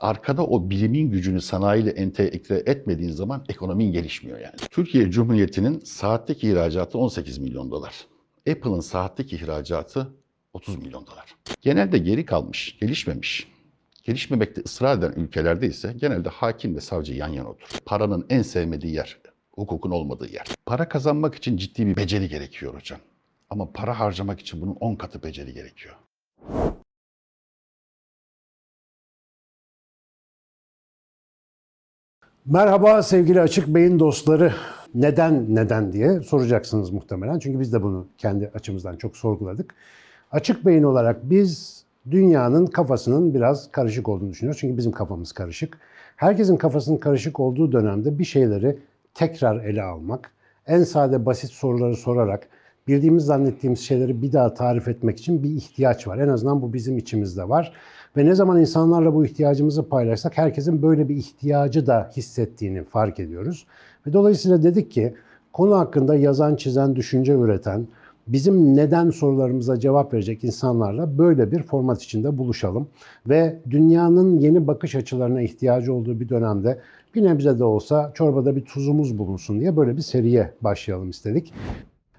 arkada o bilimin gücünü sanayiyle entegre etmediğin zaman ekonomin gelişmiyor yani. Türkiye Cumhuriyeti'nin saatteki ihracatı 18 milyon dolar. Apple'ın saatteki ihracatı 30 milyon dolar. Genelde geri kalmış, gelişmemiş, gelişmemekte ısrar eden ülkelerde ise genelde hakim ve savcı yan yana oturur. Paranın en sevmediği yer, hukukun olmadığı yer. Para kazanmak için ciddi bir beceri gerekiyor hocam. Ama para harcamak için bunun 10 katı beceri gerekiyor. Merhaba sevgili Açık Beyin dostları. Neden neden diye soracaksınız muhtemelen. Çünkü biz de bunu kendi açımızdan çok sorguladık. Açık Beyin olarak biz dünyanın kafasının biraz karışık olduğunu düşünüyoruz. Çünkü bizim kafamız karışık. Herkesin kafasının karışık olduğu dönemde bir şeyleri tekrar ele almak, en sade basit soruları sorarak bildiğimiz zannettiğimiz şeyleri bir daha tarif etmek için bir ihtiyaç var. En azından bu bizim içimizde var. Ve ne zaman insanlarla bu ihtiyacımızı paylaşsak herkesin böyle bir ihtiyacı da hissettiğini fark ediyoruz. Ve dolayısıyla dedik ki konu hakkında yazan, çizen, düşünce üreten, bizim neden sorularımıza cevap verecek insanlarla böyle bir format içinde buluşalım. Ve dünyanın yeni bakış açılarına ihtiyacı olduğu bir dönemde bir nebze de olsa çorbada bir tuzumuz bulunsun diye böyle bir seriye başlayalım istedik.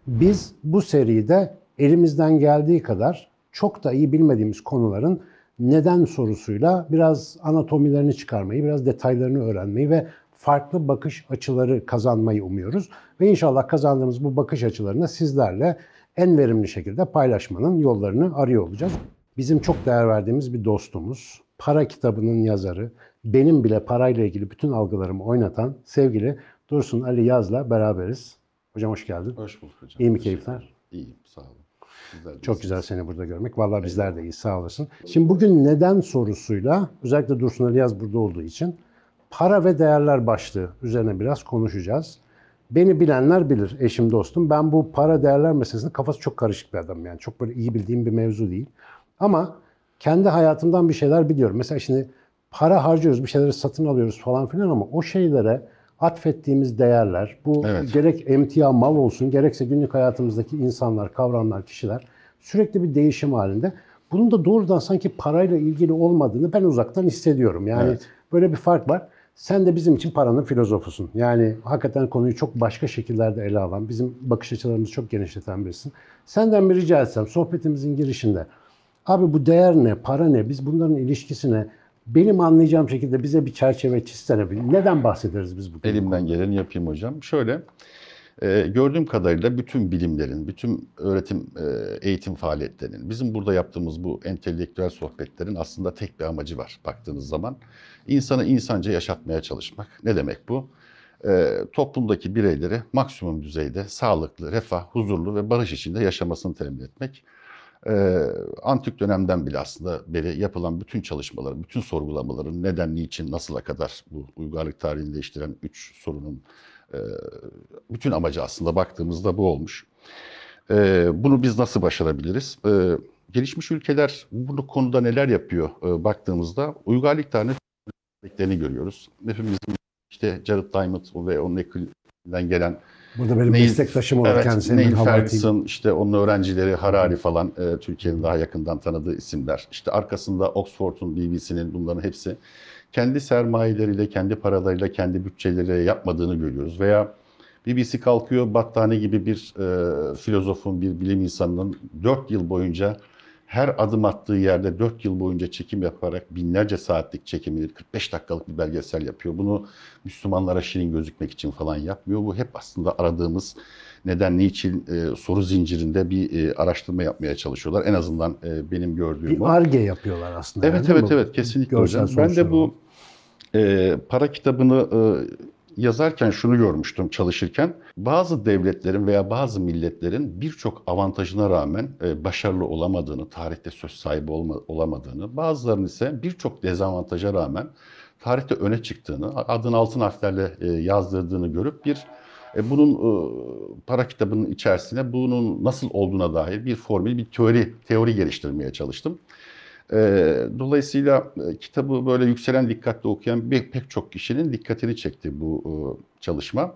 Biz bu seride elimizden geldiği kadar çok da iyi bilmediğimiz konuların neden sorusuyla biraz anatomilerini çıkarmayı, biraz detaylarını öğrenmeyi ve farklı bakış açıları kazanmayı umuyoruz. Ve inşallah kazandığımız bu bakış açılarını sizlerle en verimli şekilde paylaşmanın yollarını arıyor olacağız. Bizim çok değer verdiğimiz bir dostumuz, para kitabının yazarı, benim bile parayla ilgili bütün algılarımı oynatan sevgili Dursun Ali Yaz'la beraberiz. Hocam hoş geldin. Hoş bulduk hocam. İyi mi keyifler? İyiyim, sağ olun. De Çok güzel seni burada görmek. Vallahi bizler de iyi sağ olasın. Şimdi bugün neden sorusuyla özellikle Dursun Ali Yaz burada olduğu için para ve değerler başlığı üzerine biraz konuşacağız. Beni bilenler bilir, eşim dostum. Ben bu para değerler meselesinde kafası çok karışık bir adamım. Yani çok böyle iyi bildiğim bir mevzu değil. Ama kendi hayatımdan bir şeyler biliyorum. Mesela şimdi para harcıyoruz, bir şeyleri satın alıyoruz falan filan ama o şeylere atfettiğimiz değerler, bu Evet. gerek emtia mal olsun, gerekse günlük hayatımızdaki insanlar, kavramlar, kişiler sürekli bir değişim halinde. Bunun da doğrudan sanki parayla ilgili olmadığını ben uzaktan hissediyorum. Yani Evet. böyle bir fark var. Sen de bizim için paranın filozofusun. Yani hakikaten konuyu çok başka şekillerde ele alan, bizim bakış açılarımızı çok genişleten birisin. Senden bir rica etsem sohbetimizin girişinde, abi bu değer ne, para ne, biz bunların ilişkisine benim anlayacağım şekilde bize bir çerçeve çizsene. Bir- Neden bahsederiz biz bugün? Elimden geleni yapayım hocam. Şöyle, e, gördüğüm kadarıyla bütün bilimlerin, bütün öğretim, e, eğitim faaliyetlerinin, bizim burada yaptığımız bu entelektüel sohbetlerin aslında tek bir amacı var baktığınız zaman. İnsanı insanca yaşatmaya çalışmak. Ne demek bu? E, toplumdaki bireyleri maksimum düzeyde sağlıklı, refah, huzurlu ve barış içinde yaşamasını temin etmek. Ee, antik dönemden bile aslında beri yapılan bütün çalışmaların, bütün sorgulamaların neden, niçin, nasıla kadar bu uygarlık tarihini değiştiren üç sorunun e, bütün amacı aslında baktığımızda bu olmuş. Ee, bunu biz nasıl başarabiliriz? Ee, gelişmiş ülkeler bu konuda neler yapıyor e, baktığımızda uygarlık örneklerini görüyoruz. Hepimizin işte Jared Diamond ve onun ekibinden gelen Burada benim Neil- meslektaşım olarak Evet, kendisine Neil. Ferguson, işte onun öğrencileri Harari falan e, Türkiye'nin daha yakından tanıdığı isimler. İşte arkasında Oxford'un, BBC'nin bunların hepsi kendi sermayeleriyle, kendi paralarıyla, kendi bütçeleriyle yapmadığını görüyoruz. Veya BBC kalkıyor Battani gibi bir e, filozofun, bir bilim insanının 4 yıl boyunca her adım attığı yerde 4 yıl boyunca çekim yaparak binlerce saatlik çekimini 45 dakikalık bir belgesel yapıyor. Bunu Müslümanlara şirin gözükmek için falan yapmıyor. Bu hep aslında aradığımız neden, niçin e, soru zincirinde bir e, araştırma yapmaya çalışıyorlar. En azından e, benim gördüğüm Bir o. arge yapıyorlar aslında. Evet yani, evet evet kesinlikle hocam. Ben de bu e, para kitabını e, yazarken şunu görmüştüm çalışırken. Bazı devletlerin veya bazı milletlerin birçok avantajına rağmen e, başarılı olamadığını, tarihte söz sahibi olamadığını, bazılarının ise birçok dezavantaja rağmen tarihte öne çıktığını, adını altın harflerle e, yazdırdığını görüp bir e, bunun para kitabının içerisine bunun nasıl olduğuna dair bir formül, bir teori teori geliştirmeye çalıştım. Dolayısıyla kitabı böyle yükselen dikkatle okuyan bir, pek çok kişinin dikkatini çekti bu çalışma.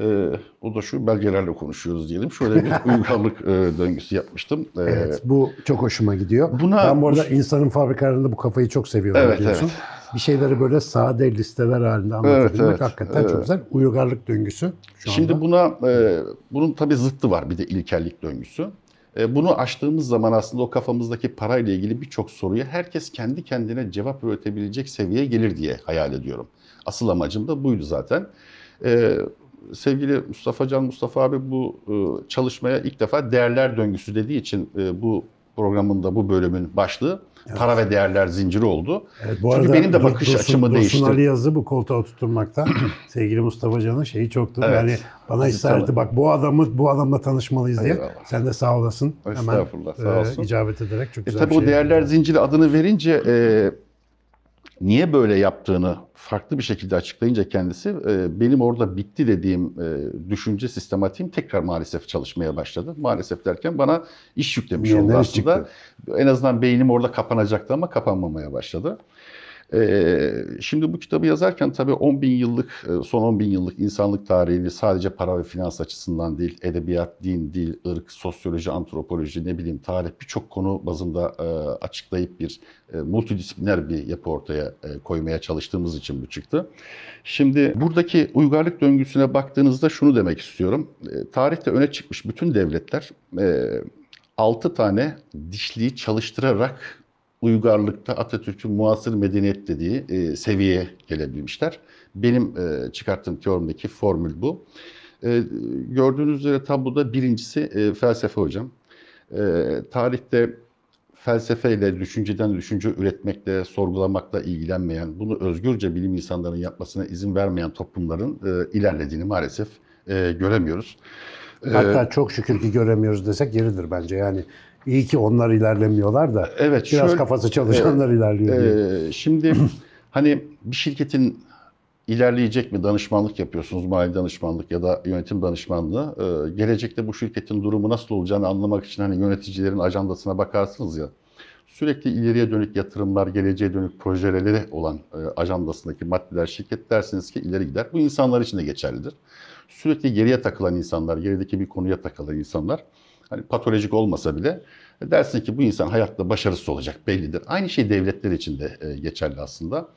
E, o da şu belgelerle konuşuyoruz diyelim. Şöyle bir uygarlık e, döngüsü yapmıştım. E, Evet, bu çok hoşuma gidiyor. Buna- ben bu arada insanın fabrikalarında bu kafayı çok seviyorum Evet biliyorsun. evet. bir şeyleri böyle sade listeler halinde anlatabilmek evet, hakikaten çok evet. güzel. Uygarlık döngüsü şu Şimdi anda. buna e, bunun tabii zıttı var bir de ilkellik döngüsü. E, bunu açtığımız zaman aslında o kafamızdaki parayla ilgili birçok soruya herkes kendi kendine cevap üretebilecek seviyeye gelir diye hayal ediyorum. Asıl amacım da buydu zaten. E, sevgili Mustafa Can Mustafa abi bu e, çalışmaya ilk defa değerler döngüsü dediği için bu programın da bu bölümün başlığı para ve değerler zinciri oldu. Evet, bu Çünkü arada benim de bakış Dursun- açımı Dursun değişti. Ali Yazı bu koltuğa oturtmakta sevgili Mustafa Can'ın şeyi çoktur. Evet. Yani bana Can'ın. bak bu adamı bu adamla tanışmalıyız diye. Eyvallah. Sen de sağ olasın. Estağfurullah, sağ e, olsun. icabet ederek çok E güzel tabii bir o şey değerler yaptın. zinciri adını verince e, niye böyle yaptığını farklı bir şekilde açıklayınca kendisi e, benim orada bitti dediğim e, düşünce sistematiğim tekrar maalesef çalışmaya başladı. Maalesef derken bana iş yüklemiş oldu aslında. çıktı? En azından beynim orada kapanacaktı ama kapanmamaya başladı. Şimdi bu kitabı yazarken tabii 10 bin yıllık, e, son 10 bin yıllık insanlık tarihini sadece para ve finans açısından değil, edebiyat, din, dil, ırk, sosyoloji, antropoloji, ne bileyim tarih birçok konu bazında e, açıklayıp bir e, multidisipliner bir yapı ortaya koymaya çalıştığımız için bu çıktı. Şimdi buradaki uygarlık döngüsüne baktığınızda şunu demek istiyorum. Tarihte öne çıkmış bütün devletler e, 6 tane dişliği çalıştırarak uygarlıkta Atatürk'ün muasır medeniyet dediği e, seviyeye gelebilmişler. Benim e, çıkarttığım teorimdeki formül bu. E, gördüğünüz üzere tabloda birincisi e, felsefe hocam. E, tarihte felsefeyle, düşünceden düşünce üretmekle, sorgulamakla ilgilenmeyen, bunu özgürce bilim insanlarının yapmasına izin vermeyen toplumların e, ilerlediğini maalesef e, göremiyoruz. E, Hatta çok şükür ki göremiyoruz desek yeridir bence. Yani iyi ki onlar ilerlemiyorlar da Evet, biraz şöyle- kafası çalışanlar ilerliyor diye. Ee, şimdi hani bir şirketin ilerleyecek mi danışmanlık yapıyorsunuz, mali danışmanlık ya da yönetim danışmanlığı. Ee, gelecekte bu şirketin durumu nasıl olacağını anlamak için hani yöneticilerin ajandasına bakarsınız ya. Sürekli ileriye dönük yatırımlar, geleceğe dönük projeleri olan e, ajandasındaki maddeler şirket dersiniz ki ileri gider. Bu insanlar için de geçerlidir. Sürekli geriye takılan insanlar, gerideki bir konuya takılan insanlar hani patolojik olmasa bile e, dersin ki bu insan hayatta başarısız olacak bellidir. Aynı şey devletler için de e, geçerli aslında.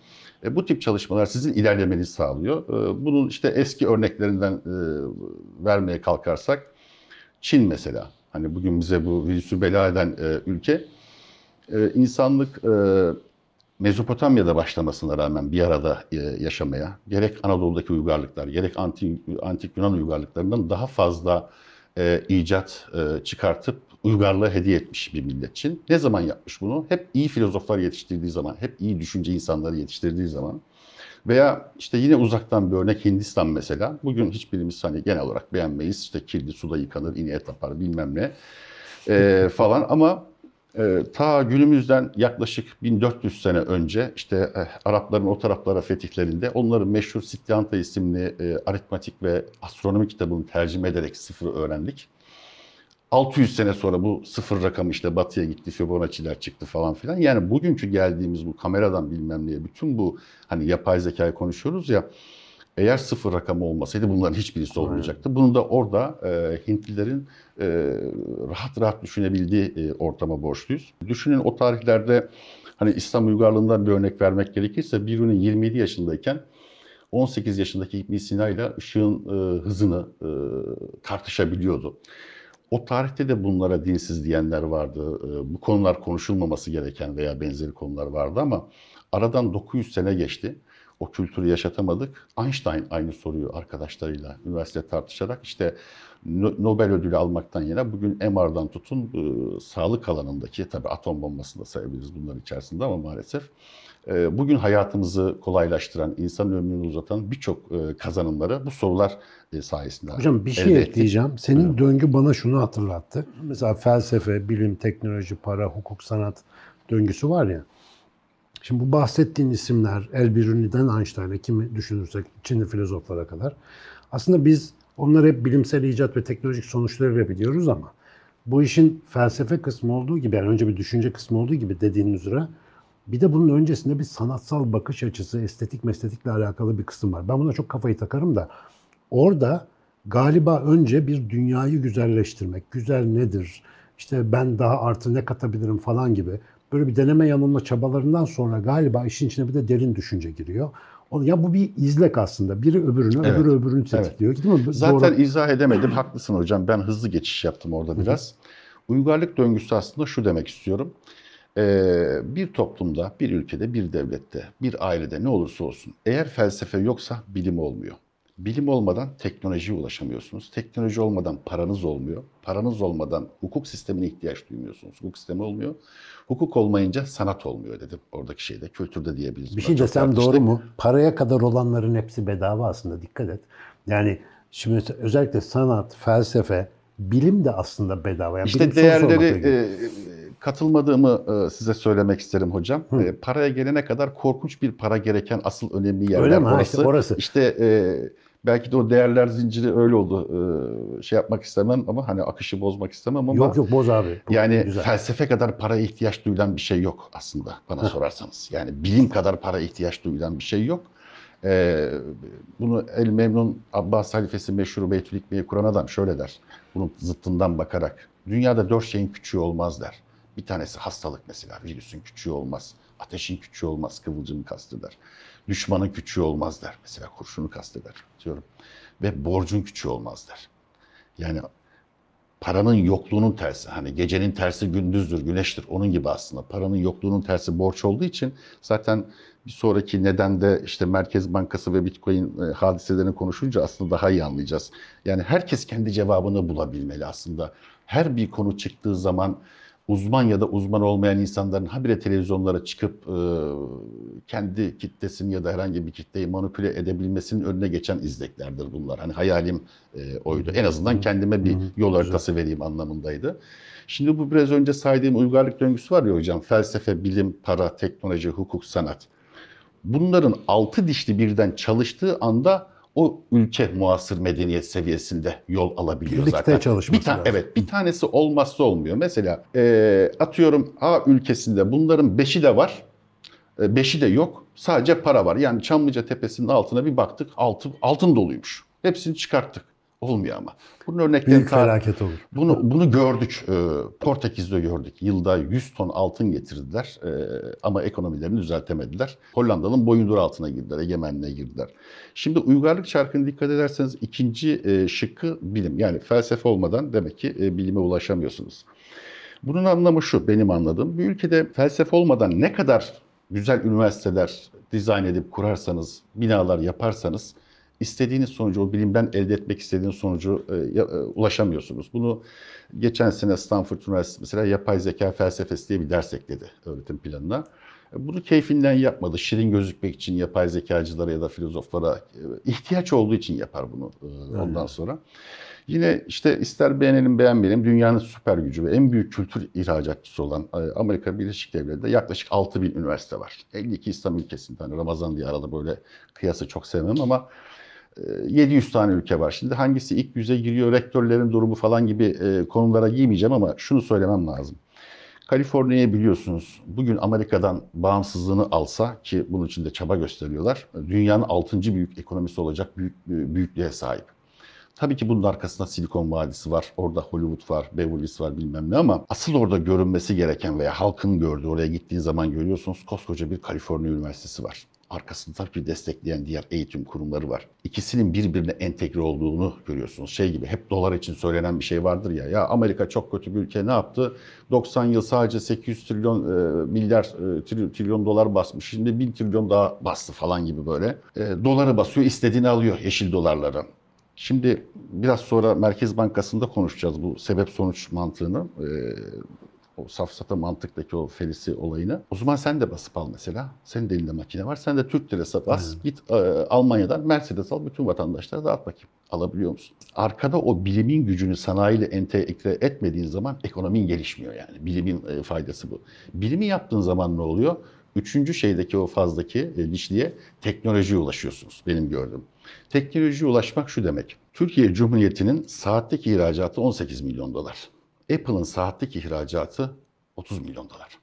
E, bu tip çalışmalar sizin ilerlemenizi sağlıyor. E, bunun işte eski örneklerinden e, vermeye kalkarsak Çin mesela. Hani bugün bize bu virüsü bela eden e, ülke e, insanlık e, Mezopotamya'da başlamasına rağmen bir arada e, yaşamaya gerek Anadolu'daki uygarlıklar gerek antik, antik Yunan uygarlıklarından daha fazla e, icat e, çıkartıp uygarlığı hediye etmiş bir millet Çin. Ne zaman yapmış bunu? Hep iyi filozoflar yetiştirdiği zaman, hep iyi düşünce insanları yetiştirdiği zaman. Veya işte yine uzaktan bir örnek Hindistan mesela. Bugün hiçbirimiz hani genel olarak beğenmeyiz. İşte kirli suda yıkanır, ineğe tapar bilmem ne e, falan ama e, ta günümüzden yaklaşık 1400 sene önce işte e, Arapların o taraflara fetihlerinde onların meşhur Sityanta isimli e, aritmatik ve astronomi kitabını tercüme ederek sıfırı öğrendik. 600 sene sonra bu sıfır rakamı işte batıya gitti, Fibonacci'ler çıktı falan filan. Yani bugünkü geldiğimiz bu kameradan bilmem neye bütün bu hani yapay zekayı konuşuyoruz ya eğer sıfır rakamı olmasaydı bunların hiçbirisi olmayacaktı. Bunu da orada e, Hintlilerin e, rahat rahat düşünebildiği e, ortama borçluyuz. Düşünün o tarihlerde hani İslam uygarlığından bir örnek vermek gerekirse Biruni 27 yaşındayken 18 yaşındaki İbn Sina ile ışığın e, hızını e, tartışabiliyordu. O tarihte de bunlara dinsiz diyenler vardı. E, bu konular konuşulmaması gereken veya benzeri konular vardı ama aradan 900 sene geçti. O kültürü yaşatamadık. Einstein aynı soruyu arkadaşlarıyla üniversite tartışarak işte No- Nobel ödülü almaktan yana bugün MR'dan tutun e, sağlık alanındaki tabii atom bombasını da sayabiliriz bunların içerisinde ama maalesef e, bugün hayatımızı kolaylaştıran, insan ömrünü uzatan birçok e, kazanımları bu sorular e, sayesinde Hocam bir şey ettik. ekleyeceğim. Senin döngü bana şunu hatırlattı. Mesela felsefe, bilim, teknoloji, para, hukuk, sanat döngüsü var ya. Şimdi bu bahsettiğin isimler Elbiruni'den Einstein'a kimi düşünürsek Çinli filozoflara kadar. Aslında biz onları hep bilimsel icat ve teknolojik sonuçlarıyla biliyoruz ama bu işin felsefe kısmı olduğu gibi yani önce bir düşünce kısmı olduğu gibi dediğin üzere bir de bunun öncesinde bir sanatsal bakış açısı, estetik mesletikle alakalı bir kısım var. Ben buna çok kafayı takarım da orada galiba önce bir dünyayı güzelleştirmek, güzel nedir, işte ben daha artı ne katabilirim falan gibi böyle bir deneme yanılma çabalarından sonra galiba işin içine bir de derin düşünce giriyor. Ya bu bir izlek aslında. Biri öbürünü, Evet. öbürü öbürünü tetikliyor. Değil mi? Zaten Doğru. izah edemedim. Haklısın hocam. Ben hızlı geçiş yaptım orada biraz. Uygarlık döngüsü aslında şu demek istiyorum. Ee, bir toplumda, bir ülkede, bir devlette, bir ailede ne olursa olsun eğer felsefe yoksa bilim olmuyor. Bilim olmadan teknolojiye ulaşamıyorsunuz. Teknoloji olmadan paranız olmuyor. Paranız olmadan hukuk sistemine ihtiyaç duymuyorsunuz. Hukuk sistemi olmuyor. Hukuk olmayınca sanat olmuyor dedim oradaki şeyde. Kültürde diyebiliriz. Bir şey desem doğru mu? Paraya kadar olanların hepsi bedava aslında dikkat et. Yani şimdi özellikle sanat, felsefe, bilim de aslında bedava. Yani İşte değerleri e, katılmadığımı e, size söylemek isterim hocam. E, paraya gelene kadar korkunç bir para gereken asıl önemli yerler Öyle mi? Ha, orası. işte orası. İşte e, belki de o değerler zinciri öyle oldu. E, şey yapmak istemem ama hani akışı bozmak istemem ama Yok yok boz abi. Bu yani güzel. felsefe kadar paraya ihtiyaç duyulan bir şey yok aslında bana sorarsanız. Yani bilim kadar para ihtiyaç duyulan bir şey yok. Ee, bunu El Memnun Abbas halifesi meşhur Beytül Hikme'yi kuran adam şöyle der. Bunun zıttından bakarak. Dünyada dört şeyin küçüğü olmaz der. Bir tanesi hastalık mesela. Virüsün küçüğü olmaz. Ateşin küçüğü olmaz. Kıvılcımı kasteder. Düşmanın küçüğü olmaz der. Mesela kurşunu kasteder diyorum. Ve borcun küçüğü olmaz der. Yani paranın yokluğunun tersi. Hani gecenin tersi gündüzdür, güneştir. Onun gibi aslında. Paranın yokluğunun tersi borç olduğu için zaten bir sonraki nedende işte Merkez Bankası ve Bitcoin e, hadiselerini konuşunca aslında daha iyi anlayacağız. Yani herkes kendi cevabını bulabilmeli aslında. Her bir konu çıktığı zaman uzman ya da uzman olmayan insanların habire televizyonlara çıkıp e, kendi kitlesini ya da herhangi bir kitleyi manipüle edebilmesinin önüne geçen izleklerdir bunlar. Hani hayalim e, oydu. En azından kendime bir yol haritası vereyim anlamındaydı. Şimdi bu biraz önce saydığım uygarlık döngüsü var ya hocam. Felsefe, bilim, para, teknoloji, hukuk, sanat. Bunların altı dişli birden çalıştığı anda o ülke muasır medeniyet seviyesinde yol alabiliyor Birlikte zaten. çalışması bir ta- lazım. Evet bir tanesi olmazsa olmuyor. Mesela e, atıyorum A ülkesinde bunların beşi de var. e, Beşi de yok. Sadece para var. Yani Çamlıca Tepesi'nin altına bir baktık. Altın, altın doluymuş. Hepsini çıkarttık. Olmuyor ama. Bunun örneklerini Büyük felaket olur. bunu bunu gördük. Ee, Portekiz'de gördük. Yılda 100 ton altın getirdiler Ee, ama ekonomilerini düzeltemediler. Hollanda'nın boyundur altına girdiler, egemenliğe girdiler. Şimdi uygarlık çarkına dikkat ederseniz ikinci e, şıkkı bilim. Yani felsefe olmadan demek ki e, bilime ulaşamıyorsunuz. Bunun anlamı şu, benim anladığım. Bir ülkede felsefe olmadan ne kadar güzel üniversiteler dizayn edip kurarsanız, binalar yaparsanız istediğiniz sonucu, o bilimden elde etmek istediğiniz sonucu e, e, ulaşamıyorsunuz. Bunu geçen sene Stanford Üniversitesi mesela yapay zeka felsefesi diye bir ders ekledi öğretim planına. E, Bunu keyfinden yapmadı. Şirin gözükmek için yapay zekacılara ya da filozoflara e, ihtiyaç olduğu için yapar bunu e, ondan sonra. Yine işte ister beğenelim beğenmeyelim dünyanın süper gücü ve en büyük kültür ihracatçısı olan Amerika Birleşik Devletleri'nde yaklaşık 6 bin üniversite var. 52 İslam ülkesinde hani Ramazan diye arada böyle kıyası çok sevmem ama 700 tane ülke var. Şimdi hangisi ilk yüze giriyor, rektörlerin durumu falan gibi e, konulara giymeyeceğim ama şunu söylemem lazım. Kaliforniya'yı biliyorsunuz bugün Amerika'dan bağımsızlığını alsa ki bunun için de çaba gösteriyorlar. Dünyanın 6. büyük ekonomisi olacak büyük, büyüklüğe sahip. Tabii ki bunun arkasında Silikon Vadisi var, orada Hollywood var, Beverly var bilmem ne ama asıl orada görünmesi gereken veya halkın gördüğü, oraya gittiğin zaman görüyorsunuz koskoca bir Kaliforniya Üniversitesi var. Arkasında ki destekleyen diğer eğitim kurumları var. İkisinin birbirine entegre olduğunu görüyorsunuz. Şey gibi hep dolar için söylenen bir şey vardır ya. Ya Amerika çok kötü bir ülke ne yaptı? 90 yıl sadece 800 trilyon e, milyar e, trilyon, dolar basmış. Şimdi 1000 trilyon daha bastı falan gibi böyle. E, doları basıyor, istediğini alıyor yeşil dolarları. Şimdi biraz sonra Merkez Bankası'nda konuşacağız bu sebep sonuç mantığını. Ee, o safsata mantıktaki o felisi olayını. O zaman sen de basıp al mesela. Senin de elinde makine var. Sen de Türk lirası bas. Git e, Almanya'dan Mercedes al. Bütün vatandaşlara dağıt bakayım. Alabiliyor musun? Arkada o bilimin gücünü sanayiyle entegre etmediğin zaman ekonomin gelişmiyor yani. Bilimin e, faydası bu. Bilimi yaptığın zaman ne oluyor? Üçüncü şeydeki o fazdaki e, dişliğe teknolojiye ulaşıyorsunuz benim gördüğüm. Teknolojiye ulaşmak şu demek. Türkiye Cumhuriyeti'nin saatlik ihracatı 18 milyon dolar. Apple'ın saatlik ihracatı 30 milyon dolar.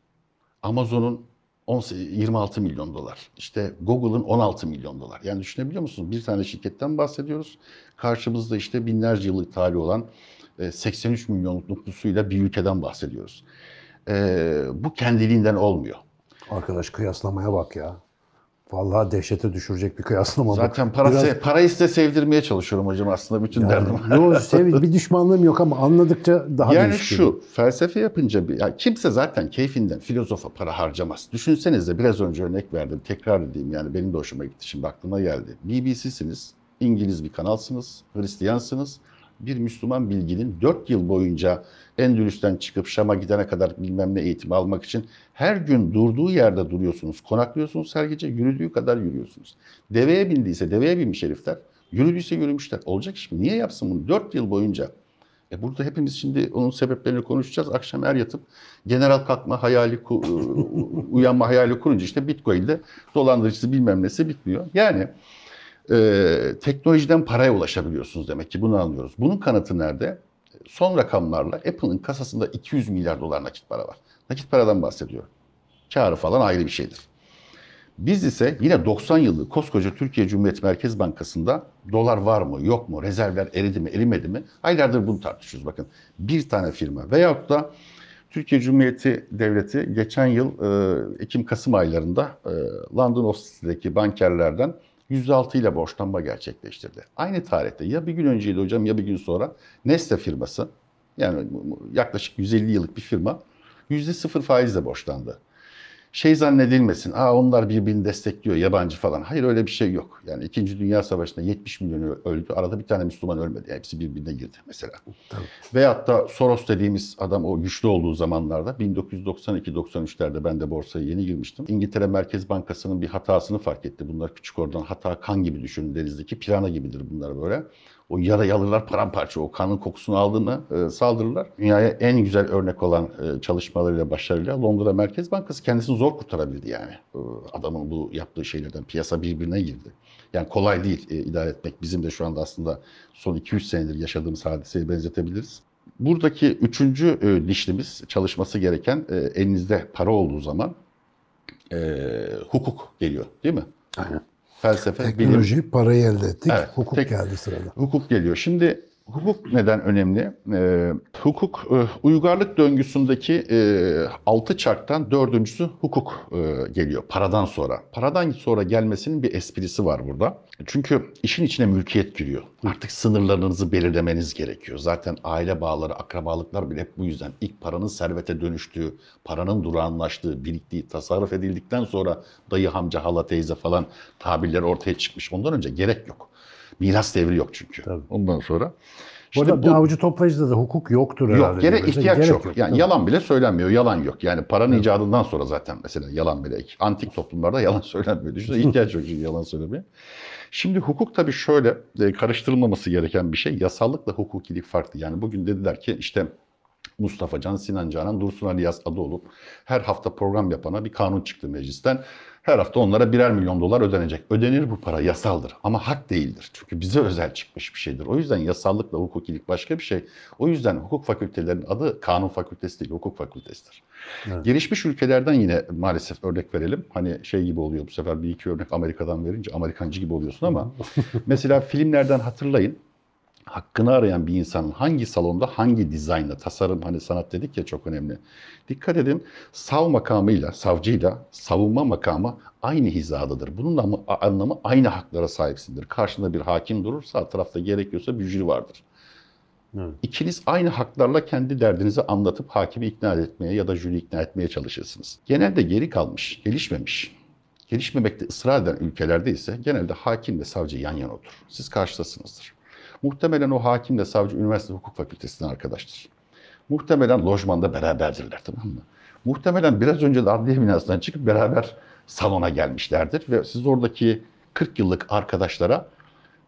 Amazon'un 18 26 milyon dolar. İşte Google'ın 16 milyon dolar. Yani düşünebiliyor musunuz? Bir tane şirketten bahsediyoruz. Karşımızda işte binlerce yıllık tarihi olan e, 83 milyonluk nüfusuyla bir ülkeden bahsediyoruz. e, bu kendiliğinden olmuyor. Arkadaş kıyaslamaya bak ya. Vallahi dehşete düşürecek bir kıyaslama. Zaten para, Biraz- se- parayı size sevdirmeye çalışıyorum hocam aslında bütün derdim. Yani, yo, sev- bir düşmanlığım yok ama anladıkça daha Yani değişik şu felsefe yapınca bir, ya kimse zaten keyfinden filozofa para harcamaz. Düşünsenize biraz önce örnek verdim tekrar edeyim yani benim de hoşuma gitti şimdi aklıma geldi. BBC'siniz, İngiliz bir kanalsınız, Hristiyansınız. Bir Müslüman bilginin 4 yıl boyunca Endülüs'ten çıkıp Şam'a gidene kadar bilmem ne eğitimi almak için her gün durduğu yerde duruyorsunuz. Konaklıyorsunuz her gece yürüdüğü kadar yürüyorsunuz. Deveye bindiyse deveye binmiş herifler. Yürüdüyse yürümüşler. Olacak iş mi? Niye yapsın bunu? 4 yıl boyunca. E burada hepimiz şimdi onun sebeplerini konuşacağız. Akşam er yatıp general kalkma hayali, ku- uyanma hayali kurunca işte Bitcoin'de dolandırıcısı bilmem nesi bitmiyor. Yani e, teknolojiden paraya ulaşabiliyorsunuz demek ki bunu anlıyoruz. Bunun kanıtı nerede? Son rakamlarla Apple'ın kasasında 200 milyar dolar nakit para var. Nakit paradan bahsediyorum. Karı falan ayrı bir şeydir. Biz ise yine 90 yıllık koskoca Türkiye Cumhuriyet Merkez Bankası'nda dolar var mı yok mu, rezervler eridi mi erimedi mi? Aylardır bunu tartışıyoruz bakın. Bir tane firma veyahut da Türkiye Cumhuriyeti Devleti geçen yıl e, Ekim-Kasım aylarında e, London ofisindeki bankerlerden %6 ile borçlanma gerçekleştirdi. Aynı tarihte ya bir gün önceydi hocam ya bir gün sonra Nestle firması yani yaklaşık 150 yıllık bir firma %0 faizle borçlandı şey zannedilmesin. Aa onlar birbirini destekliyor yabancı falan. Hayır öyle bir şey yok. Yani 2. Dünya Savaşı'nda 70 milyon öldü. Arada bir tane Müslüman ölmedi. Hepsi birbirine girdi mesela. Veyahut da Soros dediğimiz adam o güçlü olduğu zamanlarda 1992-93'lerde ben de borsaya yeni girmiştim. İngiltere Merkez Bankası'nın bir hatasını fark etti. Bunlar küçük oradan hata kan gibi düşünün denizdeki pirana gibidir bunlar böyle. O yarayı alırlar paramparça. O kanın kokusunu aldığını e, saldırırlar. Dünyaya en güzel örnek olan e, çalışmalarıyla, başarıyla Londra Merkez Bankası kendisini zor kurtarabildi yani. E, adamın bu yaptığı şeylerden piyasa birbirine girdi. Yani kolay değil e, idare etmek. Bizim de şu anda aslında son 2-3 senedir yaşadığımız hadiseye benzetebiliriz. Buradaki üçüncü e, dişlimiz çalışması gereken e, elinizde para olduğu zaman e, hukuk geliyor değil mi? Aynen. Felsefe, bilim, Teknoloji, parayı elde ettik. Evet, Hukuk tek- geldi sırada. Hukuk geliyor. Şimdi hukuk neden önemli? Ee, hukuk e, uygarlık döngüsündeki e, altı çarktan dördüncüsü hukuk e, geliyor paradan sonra. Paradan sonra gelmesinin bir esprisi var burada. Çünkü işin içine mülkiyet giriyor. Artık sınırlarınızı belirlemeniz gerekiyor. Zaten aile bağları, akrabalıklar bile hep bu yüzden. İlk paranın servete dönüştüğü, paranın durağanlaştığı, biriktiği, tasarruf edildikten sonra dayı, amca, hala, teyze falan tabirler ortaya çıkmış. Ondan önce gerek yok. Miras devri yok çünkü. Tabii. Ondan sonra. Bu arada bu- avucu toplayıcıda da hukuk yoktur herhalde. yok, diyorlar. ihtiyaç Gerek yok. Yani Tabii. yalan bile söylenmiyor, yalan yok. Yani paranın icadından sonra zaten mesela yalan bile. Antik toplumlarda yalan söylenmiyor. Düşünsene ihtiyaç yok çünkü yalan söylemeye. Şimdi hukuk tabii şöyle e, karıştırılmaması gereken bir şey. Yasallıkla hukukilik farklı. Yani bugün dediler ki işte Mustafa Can, Sinan Canan, Dursun Ali Yaz adı olup her hafta program yapana bir kanun çıktı meclisten. Her hafta onlara birer milyon dolar ödenecek. Ödenir bu para yasaldır ama hak değildir. Çünkü bize özel çıkmış bir şeydir. O yüzden yasallıkla hukukilik başka bir şey. O yüzden hukuk fakültelerinin adı kanun fakültesi değil, hukuk fakültesidir. Evet. Gelişmiş ülkelerden yine maalesef örnek verelim. Hani şey gibi oluyor bu sefer bir iki örnek Amerika'dan verince Amerikancı gibi oluyorsun ama mesela filmlerden hatırlayın hakkını arayan bir insanın hangi salonda hangi dizaynla, tasarım hani sanat dedik ya çok önemli. Dikkat edin sav makamıyla, savcıyla savunma makamı aynı hizadadır. Bunun ama- anlamı aynı haklara sahipsindir. Karşında bir hakim durur, sağ tarafta gerekiyorsa bir jüri vardır. Evet. İkiniz aynı haklarla kendi derdinizi anlatıp hakimi ikna etmeye ya da jüri ikna etmeye çalışırsınız. Genelde geri kalmış, gelişmemiş, gelişmemekte ısrar eden ülkelerde ise genelde hakim ve savcı yan yana oturur. Siz karşıdasınızdır. Muhtemelen o hakim ve savcı üniversite hukuk fakültesinden arkadaştır. Muhtemelen lojmanda beraberdirler tamam mı? Muhtemelen biraz önce de adliye binasından çıkıp beraber salona gelmişlerdir ve siz oradaki 40 yıllık arkadaşlara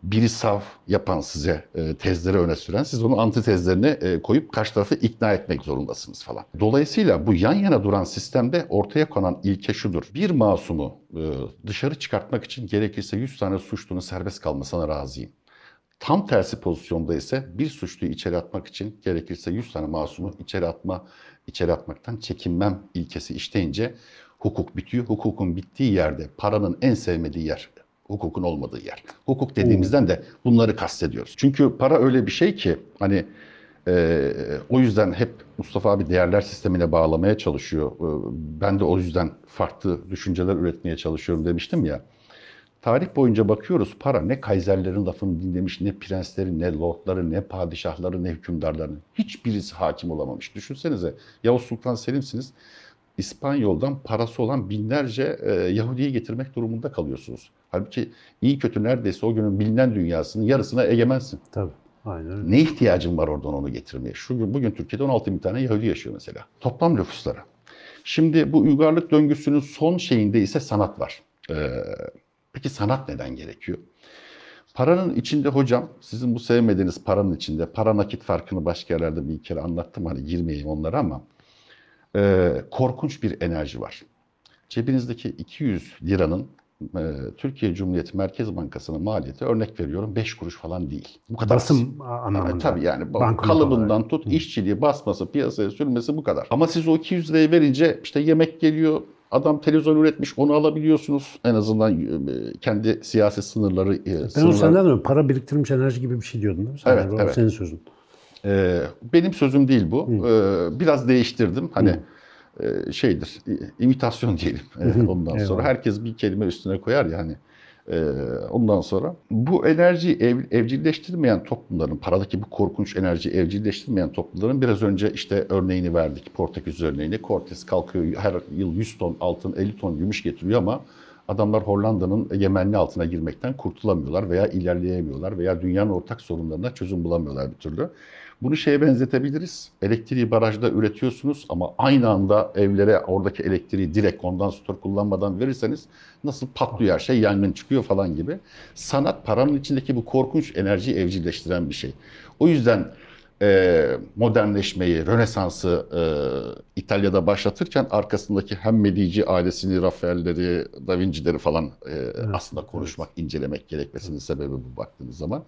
biri sav yapan size e, tezleri öne süren, siz onun antitezlerini e, koyup karşı tarafı ikna etmek zorundasınız falan. Dolayısıyla bu yan yana duran sistemde ortaya konan ilke şudur. Bir masumu e, dışarı çıkartmak için gerekirse 100 tane suçlunun serbest kalmasına razıyım. Tam tersi pozisyonda ise bir suçluyu içeri atmak için gerekirse 100 tane masumu içeri atma, içeri atmaktan çekinmem ilkesi işleyince hukuk bitiyor. Hukukun bittiği yerde paranın en sevmediği yer hukukun olmadığı yer. Hukuk dediğimizden de bunları kastediyoruz. Çünkü para öyle bir şey ki hani Ee, o yüzden hep Mustafa abi değerler sistemine bağlamaya çalışıyor. Ee, ben de o yüzden farklı düşünceler üretmeye çalışıyorum demiştim ya. Tarih boyunca bakıyoruz para ne kaiserlerin lafını dinlemiş, ne prenslerin, ne lordları, ne padişahları, ne hükümdarların. Hiçbirisi hakim olamamış. Düşünsenize Yavuz Sultan Selim'siniz. İspanyol'dan parası olan binlerce e, Yahudi'yi getirmek durumunda kalıyorsunuz. Halbuki iyi kötü neredeyse o günün bilinen dünyasının yarısına egemensin. Tabii. Aynen. Ne ihtiyacın var oradan onu getirmeye? Şu gün, bugün Türkiye'de 16 bin tane Yahudi yaşıyor mesela. Toplam nüfusları. Şimdi bu uygarlık döngüsünün son şeyinde ise sanat var. Ee, peki sanat neden gerekiyor? Paranın içinde hocam, sizin bu sevmediğiniz paranın içinde, para nakit farkını başka yerlerde bir kere anlattım hani girmeyeyim onlara ama e, korkunç bir enerji var. Cebinizdeki 200 liranın e, Türkiye Cumhuriyeti Merkez Bankası'nın maliyeti örnek veriyorum 5 kuruş falan değil. Bu kadar. Basım anlamında. Evet, tabii yani Banknot kalıbından olarak. tut işçiliği basması piyasaya sürmesi bu kadar. Ama siz o 200 lirayı verince işte yemek geliyor adam televizyon üretmiş onu alabiliyorsunuz. En azından e, kendi siyasi sınırları. e, Ben sınırlar- senden de para biriktirmiş enerji gibi bir şey diyordun değil mi? Sen Evet, yani, evet. senin sözün. Ee, benim sözüm değil bu. Ee, biraz değiştirdim. Hani e, şeydir, imitasyon diyelim. Ondan sonra Eyvallah. herkes bir kelime üstüne koyar ya Ee, ondan sonra bu enerjiyi ev, evcilleştirmeyen toplumların, paradaki bu korkunç enerjiyi evcilleştirmeyen toplumların biraz önce işte örneğini verdik. Portekiz örneğini. Cortes kalkıyor her yıl 100 ton altın, 50 ton gümüş getiriyor ama adamlar Hollanda'nın egemenliği altına girmekten kurtulamıyorlar veya ilerleyemiyorlar veya dünyanın ortak sorunlarına çözüm bulamıyorlar bir türlü. Bunu şeye benzetebiliriz. Elektriği barajda üretiyorsunuz ama aynı anda evlere oradaki elektriği direkt kondansatör kullanmadan verirseniz nasıl patlıyor her şey, yangın çıkıyor falan gibi. Sanat paranın içindeki bu korkunç enerjiyi evcilleştiren bir şey. O yüzden e, modernleşmeyi, Rönesans'ı e, İtalya'da başlatırken arkasındaki hem Medici ailesini, Rafael'leri, Da Vinci'leri falan e, aslında konuşmak, incelemek gerekmesinin sebebi bu baktığınız zaman.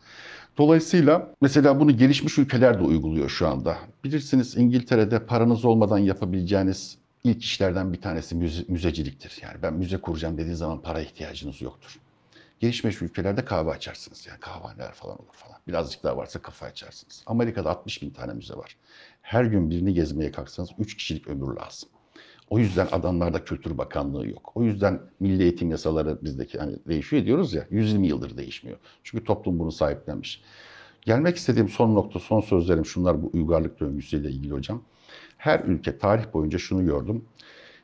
Dolayısıyla mesela bunu gelişmiş ülkeler de uyguluyor şu anda. Bilirsiniz İngiltere'de paranız olmadan yapabileceğiniz ilk işlerden bir tanesi müze, müzeciliktir. Yani ben müze kuracağım dediğiniz zaman para ihtiyacınız yoktur. Gelişmiş ülkelerde kahve açarsınız. Yani kahvehaneler falan olur falan. Birazcık daha varsa kafe açarsınız. Amerika'da 60 bin tane müze var. Her gün birini gezmeye kalksanız 3 kişilik ömür lazım. O yüzden adamlarda Kültür Bakanlığı yok. O yüzden milli eğitim yasaları bizdeki hani değişiyor diyoruz ya 120 yıldır değişmiyor. Çünkü toplum bunu sahiplenmiş. Gelmek istediğim son nokta, son sözlerim şunlar bu uygarlık döngüsüyle ilgili hocam. Her ülke tarih boyunca şunu gördüm.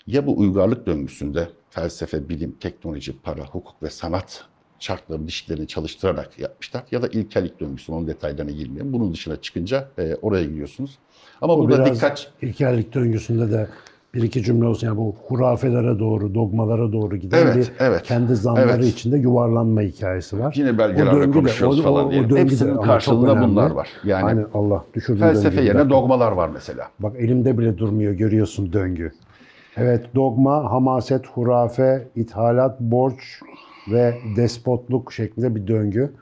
Ya bu uygarlık döngüsünde felsefe, bilim, teknoloji, para, hukuk ve sanat çarkları dişlerini çalıştırarak yapmışlar. Ya da ilkellik döngüsü, onun detaylarına girmeyeyim. Bunun dışına çıkınca e, oraya gidiyorsunuz. Ama O burada biraz dikkat ilkellik döngüsünde de bir iki cümle olsun. Yani bu hurafelere doğru, dogmalara doğru giden Evet, bir evet. kendi zanları Evet. içinde yuvarlanma hikayesi var. Yine de- konuşuyoruz o- falan diye. Hepsinin karşılığında bunlar var. Yani Hani Allah düşürdüğü felsefe yerine bırak. dogmalar var mesela. Bak elimde bile durmuyor görüyorsun döngü. Evet dogma, hamaset, hurafe, ithalat, borç ve despotluk şeklinde bir döngü.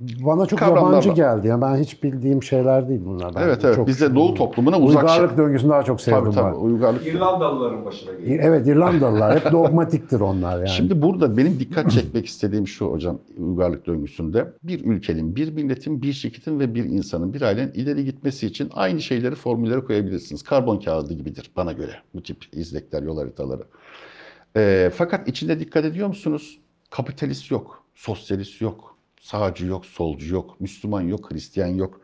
Bana çok Kavramlar yabancı var. geldi. Yani ben hiç bildiğim şeyler değil bunlar. Ben evet evet. çok- Bizde Doğu toplumuna uzak Uygarlık şey. döngüsünü daha çok sevdim Tabii tabii. ben. Uygarlık. İrlandalıların başına geliyor. Evet İrlandalılar hep dogmatiktir onlar yani. Şimdi burada benim dikkat çekmek istediğim şu hocam uygarlık döngüsünde bir ülkenin, bir milletin, bir şirketin ve bir insanın, bir ailenin ileri gitmesi için aynı şeyleri formüllere koyabilirsiniz. Karbon kağıdı gibidir bana göre bu tip izlekler, yol haritaları. Ee, fakat içinde dikkat ediyor musunuz? Kapitalist yok, sosyalist yok, sağcı yok, solcu yok, Müslüman yok, Hristiyan yok.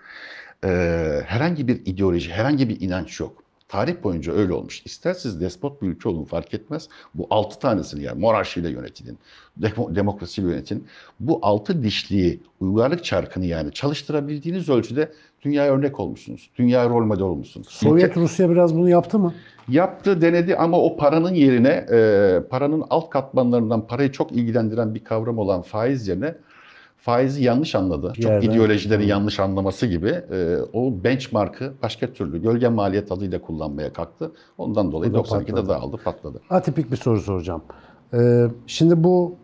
Ee, herhangi bir ideoloji, herhangi bir inanç yok. Tarih boyunca öyle olmuş. İster siz despot bir ülke olun fark etmez. Bu altı tanesini yani monarşiyle yönetin, demo- demokrasiyle yönetin. Bu altı dişliği, uygarlık çarkını yani çalıştırabildiğiniz ölçüde dünyaya örnek olmuşsunuz. Dünya rol model olmuşsunuz. Sovyet Rusya biraz bunu yaptı mı? Yaptı, denedi ama o paranın yerine, e, paranın alt katmanlarından parayı çok ilgilendiren bir kavram olan faiz yerine faizi yanlış anladı. Çok Yerden- ideolojileri yanlış anlaması gibi e, o benchmark'ı başka türlü gölge maliyet adıyla kullanmaya kalktı. Ondan dolayı O da 92'de patladı. dağıldı, patladı. Atipik bir soru soracağım. Ee, şimdi bu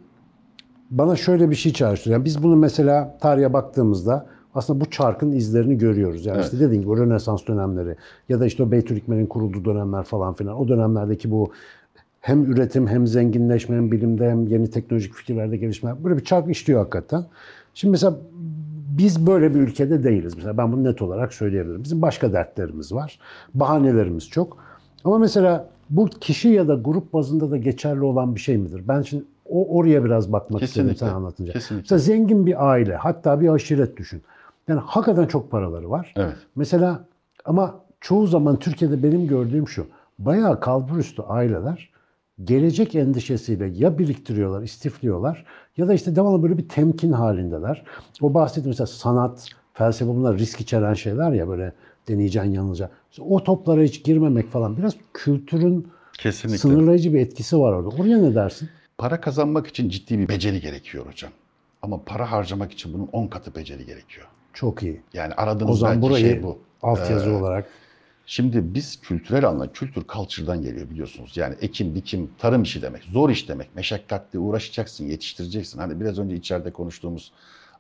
bana şöyle bir şey çağrıştırıyor. Yani biz bunu mesela tarihe baktığımızda aslında bu çarkın izlerini görüyoruz. Yani işte dediğin gibi o Rönesans dönemleri ya da işte o Beytülikmen'in kurulduğu dönemler falan filan. O dönemlerdeki bu hem üretim hem zenginleşme hem bilimde hem yeni teknolojik fikirlerde gelişme böyle bir çark işliyor hakikaten. Şimdi mesela Biz böyle bir ülkede değiliz. Mesela ben bunu net olarak söyleyebilirim. Bizim başka dertlerimiz var. Bahanelerimiz çok. Ama mesela bu kişi ya da grup bazında da geçerli olan bir şey midir? Ben şimdi o oraya biraz bakmak istedim Kesinlikle. sen anlatınca. Kesinlikle. Mesela zengin bir aile, hatta bir aşiret düşün. Yani hakikaten çok paraları var. Evet. Mesela ama çoğu zaman Türkiye'de benim gördüğüm şu. Bayağı kalburüstü aileler gelecek endişesiyle ya biriktiriyorlar, istifliyorlar ya da işte devamlı böyle bir temkin halindeler. O bahsettiğim mesela sanat, felsefe bunlar risk içeren şeyler ya böyle deneyeceksin, yanılacaksın. İşte o toplara hiç girmemek falan biraz kültürün Kesinlikle. sınırlayıcı bir etkisi var orada. Oraya ne dersin? Para kazanmak için ciddi bir beceri gerekiyor hocam. Ama para harcamak için bunun 10 katı beceri gerekiyor. Çok iyi. Yani O aradığınız zaman belki burayı şey bu. altyazı olarak Şimdi biz kültürel anlamda, kültür culture'dan geliyor biliyorsunuz. Yani ekim, dikim, tarım işi demek, zor iş demek. Meşakkatli uğraşacaksın, yetiştireceksin. Hani biraz önce içeride konuştuğumuz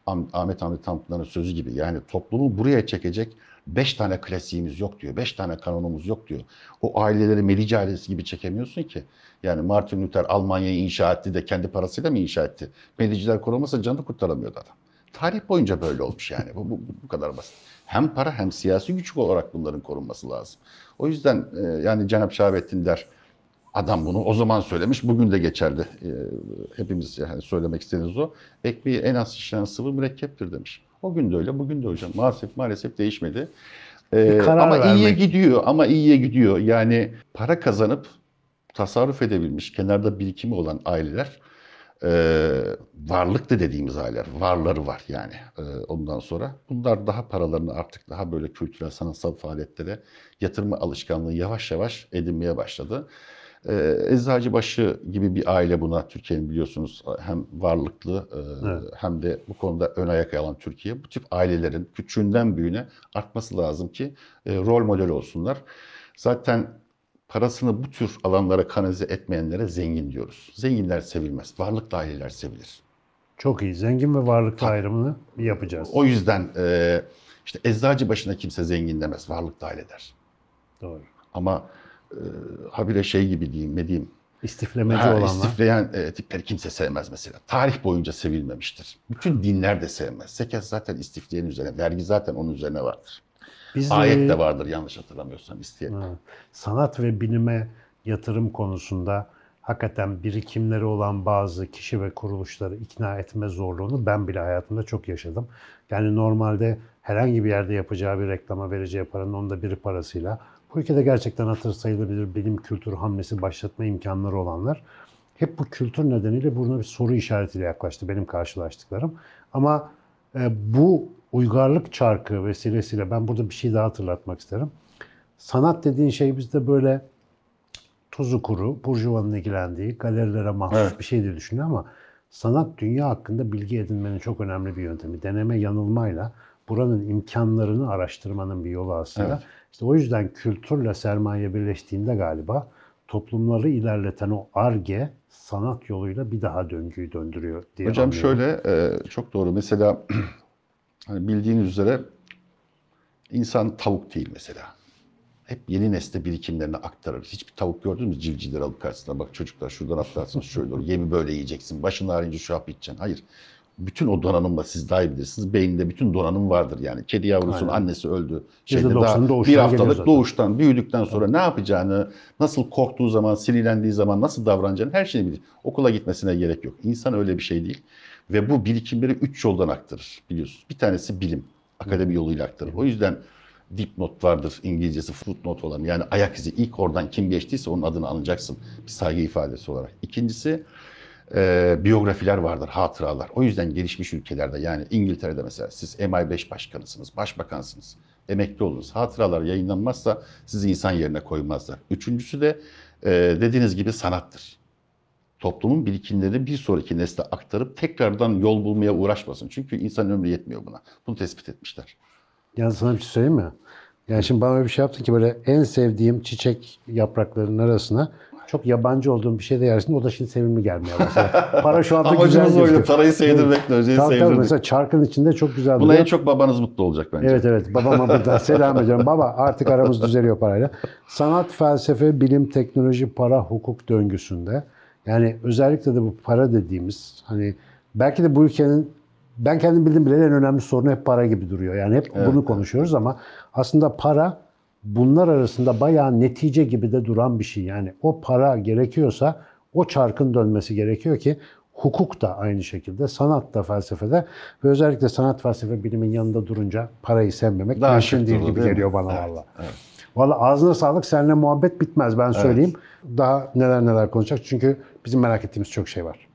Ah- Ahmet Hamdi Tanpınar'ın sözü gibi. Yani toplumu buraya çekecek beş tane klasiğimiz yok diyor. Beş tane kanonumuz yok diyor. O aileleri Medici ailesi gibi çekemiyorsun ki. Yani Martin Luther Almanya'yı inşa etti de kendi parasıyla mı inşa etti? Mediciler korumasa canını kurtaramıyordu adam. Tarih boyunca böyle olmuş yani. Bu, bu, bu kadar basit. Hem para hem siyasi güç olarak bunların korunması lazım. O yüzden e, yani Cenab-ı Şahabettin der adam bunu o zaman söylemiş bugün de geçerli. E, hepimiz yani söylemek istediğiniz o. Ekmeği en az işlenen sıvı mürekkeptir demiş. O gün de öyle bugün de hocam. Maalesef maalesef değişmedi. E, ama iyiye vermek. gidiyor ama iyiye gidiyor. Yani para kazanıp tasarruf edebilmiş, kenarda birikimi olan aileler e, varlıklı dediğimiz aileler, varları var yani e, ondan sonra. Bunlar daha paralarını artık daha böyle kültürel, sanatsal faaliyetlere yatırma alışkanlığı yavaş yavaş edinmeye başladı. E, Eczacıbaşı gibi bir aile buna Türkiye'nin biliyorsunuz hem varlıklı e, Evet. hem de bu konuda ön ayak alan Türkiye. Bu tip ailelerin küçüğünden büyüğüne artması lazım ki e, rol model olsunlar. Zaten parasını bu tür alanlara kanalize etmeyenlere zengin diyoruz. Zenginler sevilmez, varlıklı aileler sevilir. çok iyi. Zengin ve varlıklı ayrımını yapacağız. O yüzden e, işte eczacı başına kimse zengin demez, varlıklı aile der. Doğru. Ama e, habire şey gibi diyeyim, ne diyeyim, İstiflemeci ha, olanlar. istifleyen e, tipleri kimse sevmez mesela. Tarih boyunca sevilmemiştir. Bütün dinler de sevmez. Zekat zaten istifleyen üzerine, vergi zaten onun üzerine vardır. Biz Ayet e, de vardır yanlış hatırlamıyorsam isteyen. Ha, sanat ve bilime yatırım konusunda hakikaten birikimleri olan bazı kişi ve kuruluşları ikna etme zorluğunu ben bile hayatımda çok yaşadım. Yani normalde herhangi bir yerde yapacağı bir reklama vereceği paranın onda biri parasıyla bu ülkede gerçekten hatır sayılabilir bilim kültür hamlesi başlatma imkanları olanlar hep bu kültür nedeniyle buna bir soru işaretiyle yaklaştı benim karşılaştıklarım. Ama e, bu uygarlık çarkı vesilesiyle ben burada bir şey daha hatırlatmak isterim. Sanat dediğin şey bizde böyle tuzu kuru, burjuvanın ilgilendiği, galerilere mahsus Evet. bir şey diye düşünüyor ama sanat dünya hakkında bilgi edinmenin çok önemli bir yöntemi. Deneme yanılmayla buranın imkanlarını araştırmanın bir yolu aslında. Evet. İşte o yüzden kültürle sermaye birleştiğinde galiba toplumları ilerleten o arge sanat yoluyla bir daha döngüyü döndürüyor diye Hocam anlıyorum. şöyle e, çok doğru. Mesela hani bildiğiniz üzere insan tavuk değil mesela. Hep yeni nesle birikimlerini aktarır. Hiçbir tavuk gördün mü civcivleri alıp karşısına bak çocuklar şuradan atlarsınız şöyle olur. Yemi böyle yiyeceksin. Başın ağrıyınca şu hap içeceksin. Hayır. Bütün o donanımla siz daha iyi bilirsiniz. Beyninde bütün donanım vardır yani. Kedi yavrusunun Aynen. annesi öldü. Şeyde %90'ı daha bir haftalık doğuştan büyüdükten sonra ne yapacağını, nasıl korktuğu zaman, sinirlendiği zaman nasıl davranacağını her şeyi bilir. Okula gitmesine gerek yok. İnsan öyle bir şey değil. Ve bu birikimleri üç yoldan aktarır biliyorsunuz. Bir tanesi bilim, akademi yoluyla aktarır. O yüzden dipnot vardır İngilizcesi footnote olan yani ayak izi ilk oradan kim geçtiyse onun adını anacaksın bir saygı ifadesi olarak. İkincisi e, biyografiler vardır, hatıralar. O yüzden gelişmiş ülkelerde yani İngiltere'de mesela siz MI5 başkanısınız, başbakansınız, emekli olunuz. Hatıralar yayınlanmazsa sizi insan yerine koymazlar. Üçüncüsü de e, dediğiniz gibi sanattır. Toplumun birikimlerini bir sonraki nesle aktarıp tekrardan yol bulmaya uğraşmasın. Çünkü insan ömrü yetmiyor buna. Bunu tespit etmişler. Yani sana bir şey söyleyeyim mi? Yani şimdi bana öyle bir şey yaptın ki böyle en sevdiğim çiçek yapraklarının arasına çok yabancı olduğum bir şey de yersin. O da şimdi sevimli gelmeye başladı. Para şu anda güzel Amacımız oydu. gözüküyor. Parayı sevdirmek, hocayı Tabii tabii sevdirmek. mesela çarkın içinde çok güzel Buna duruyor. en çok babanız mutlu olacak bence. Evet evet babama buradan selam ediyorum. Baba artık aramız düzeliyor parayla. Sanat, felsefe, bilim, teknoloji, para, hukuk döngüsünde yani özellikle de bu para dediğimiz hani belki de bu ülkenin ben kendim bildiğim bile en önemli sorun hep para gibi duruyor. Yani hep bunu konuşuyoruz ama aslında para bunlar arasında bayağı netice gibi de duran bir şey. Yani o para gerekiyorsa o çarkın dönmesi gerekiyor ki hukuk da aynı şekilde, sanat da felsefede ve özellikle sanat felsefe bilimin yanında durunca parayı sevmemek mümkün değil gibi değil geliyor bana Evet, valla. Valla ağzına sağlık. Seninle muhabbet bitmez ben söyleyeyim. Daha neler neler konuşacak. Çünkü bizim merak ettiğimiz çok şey var.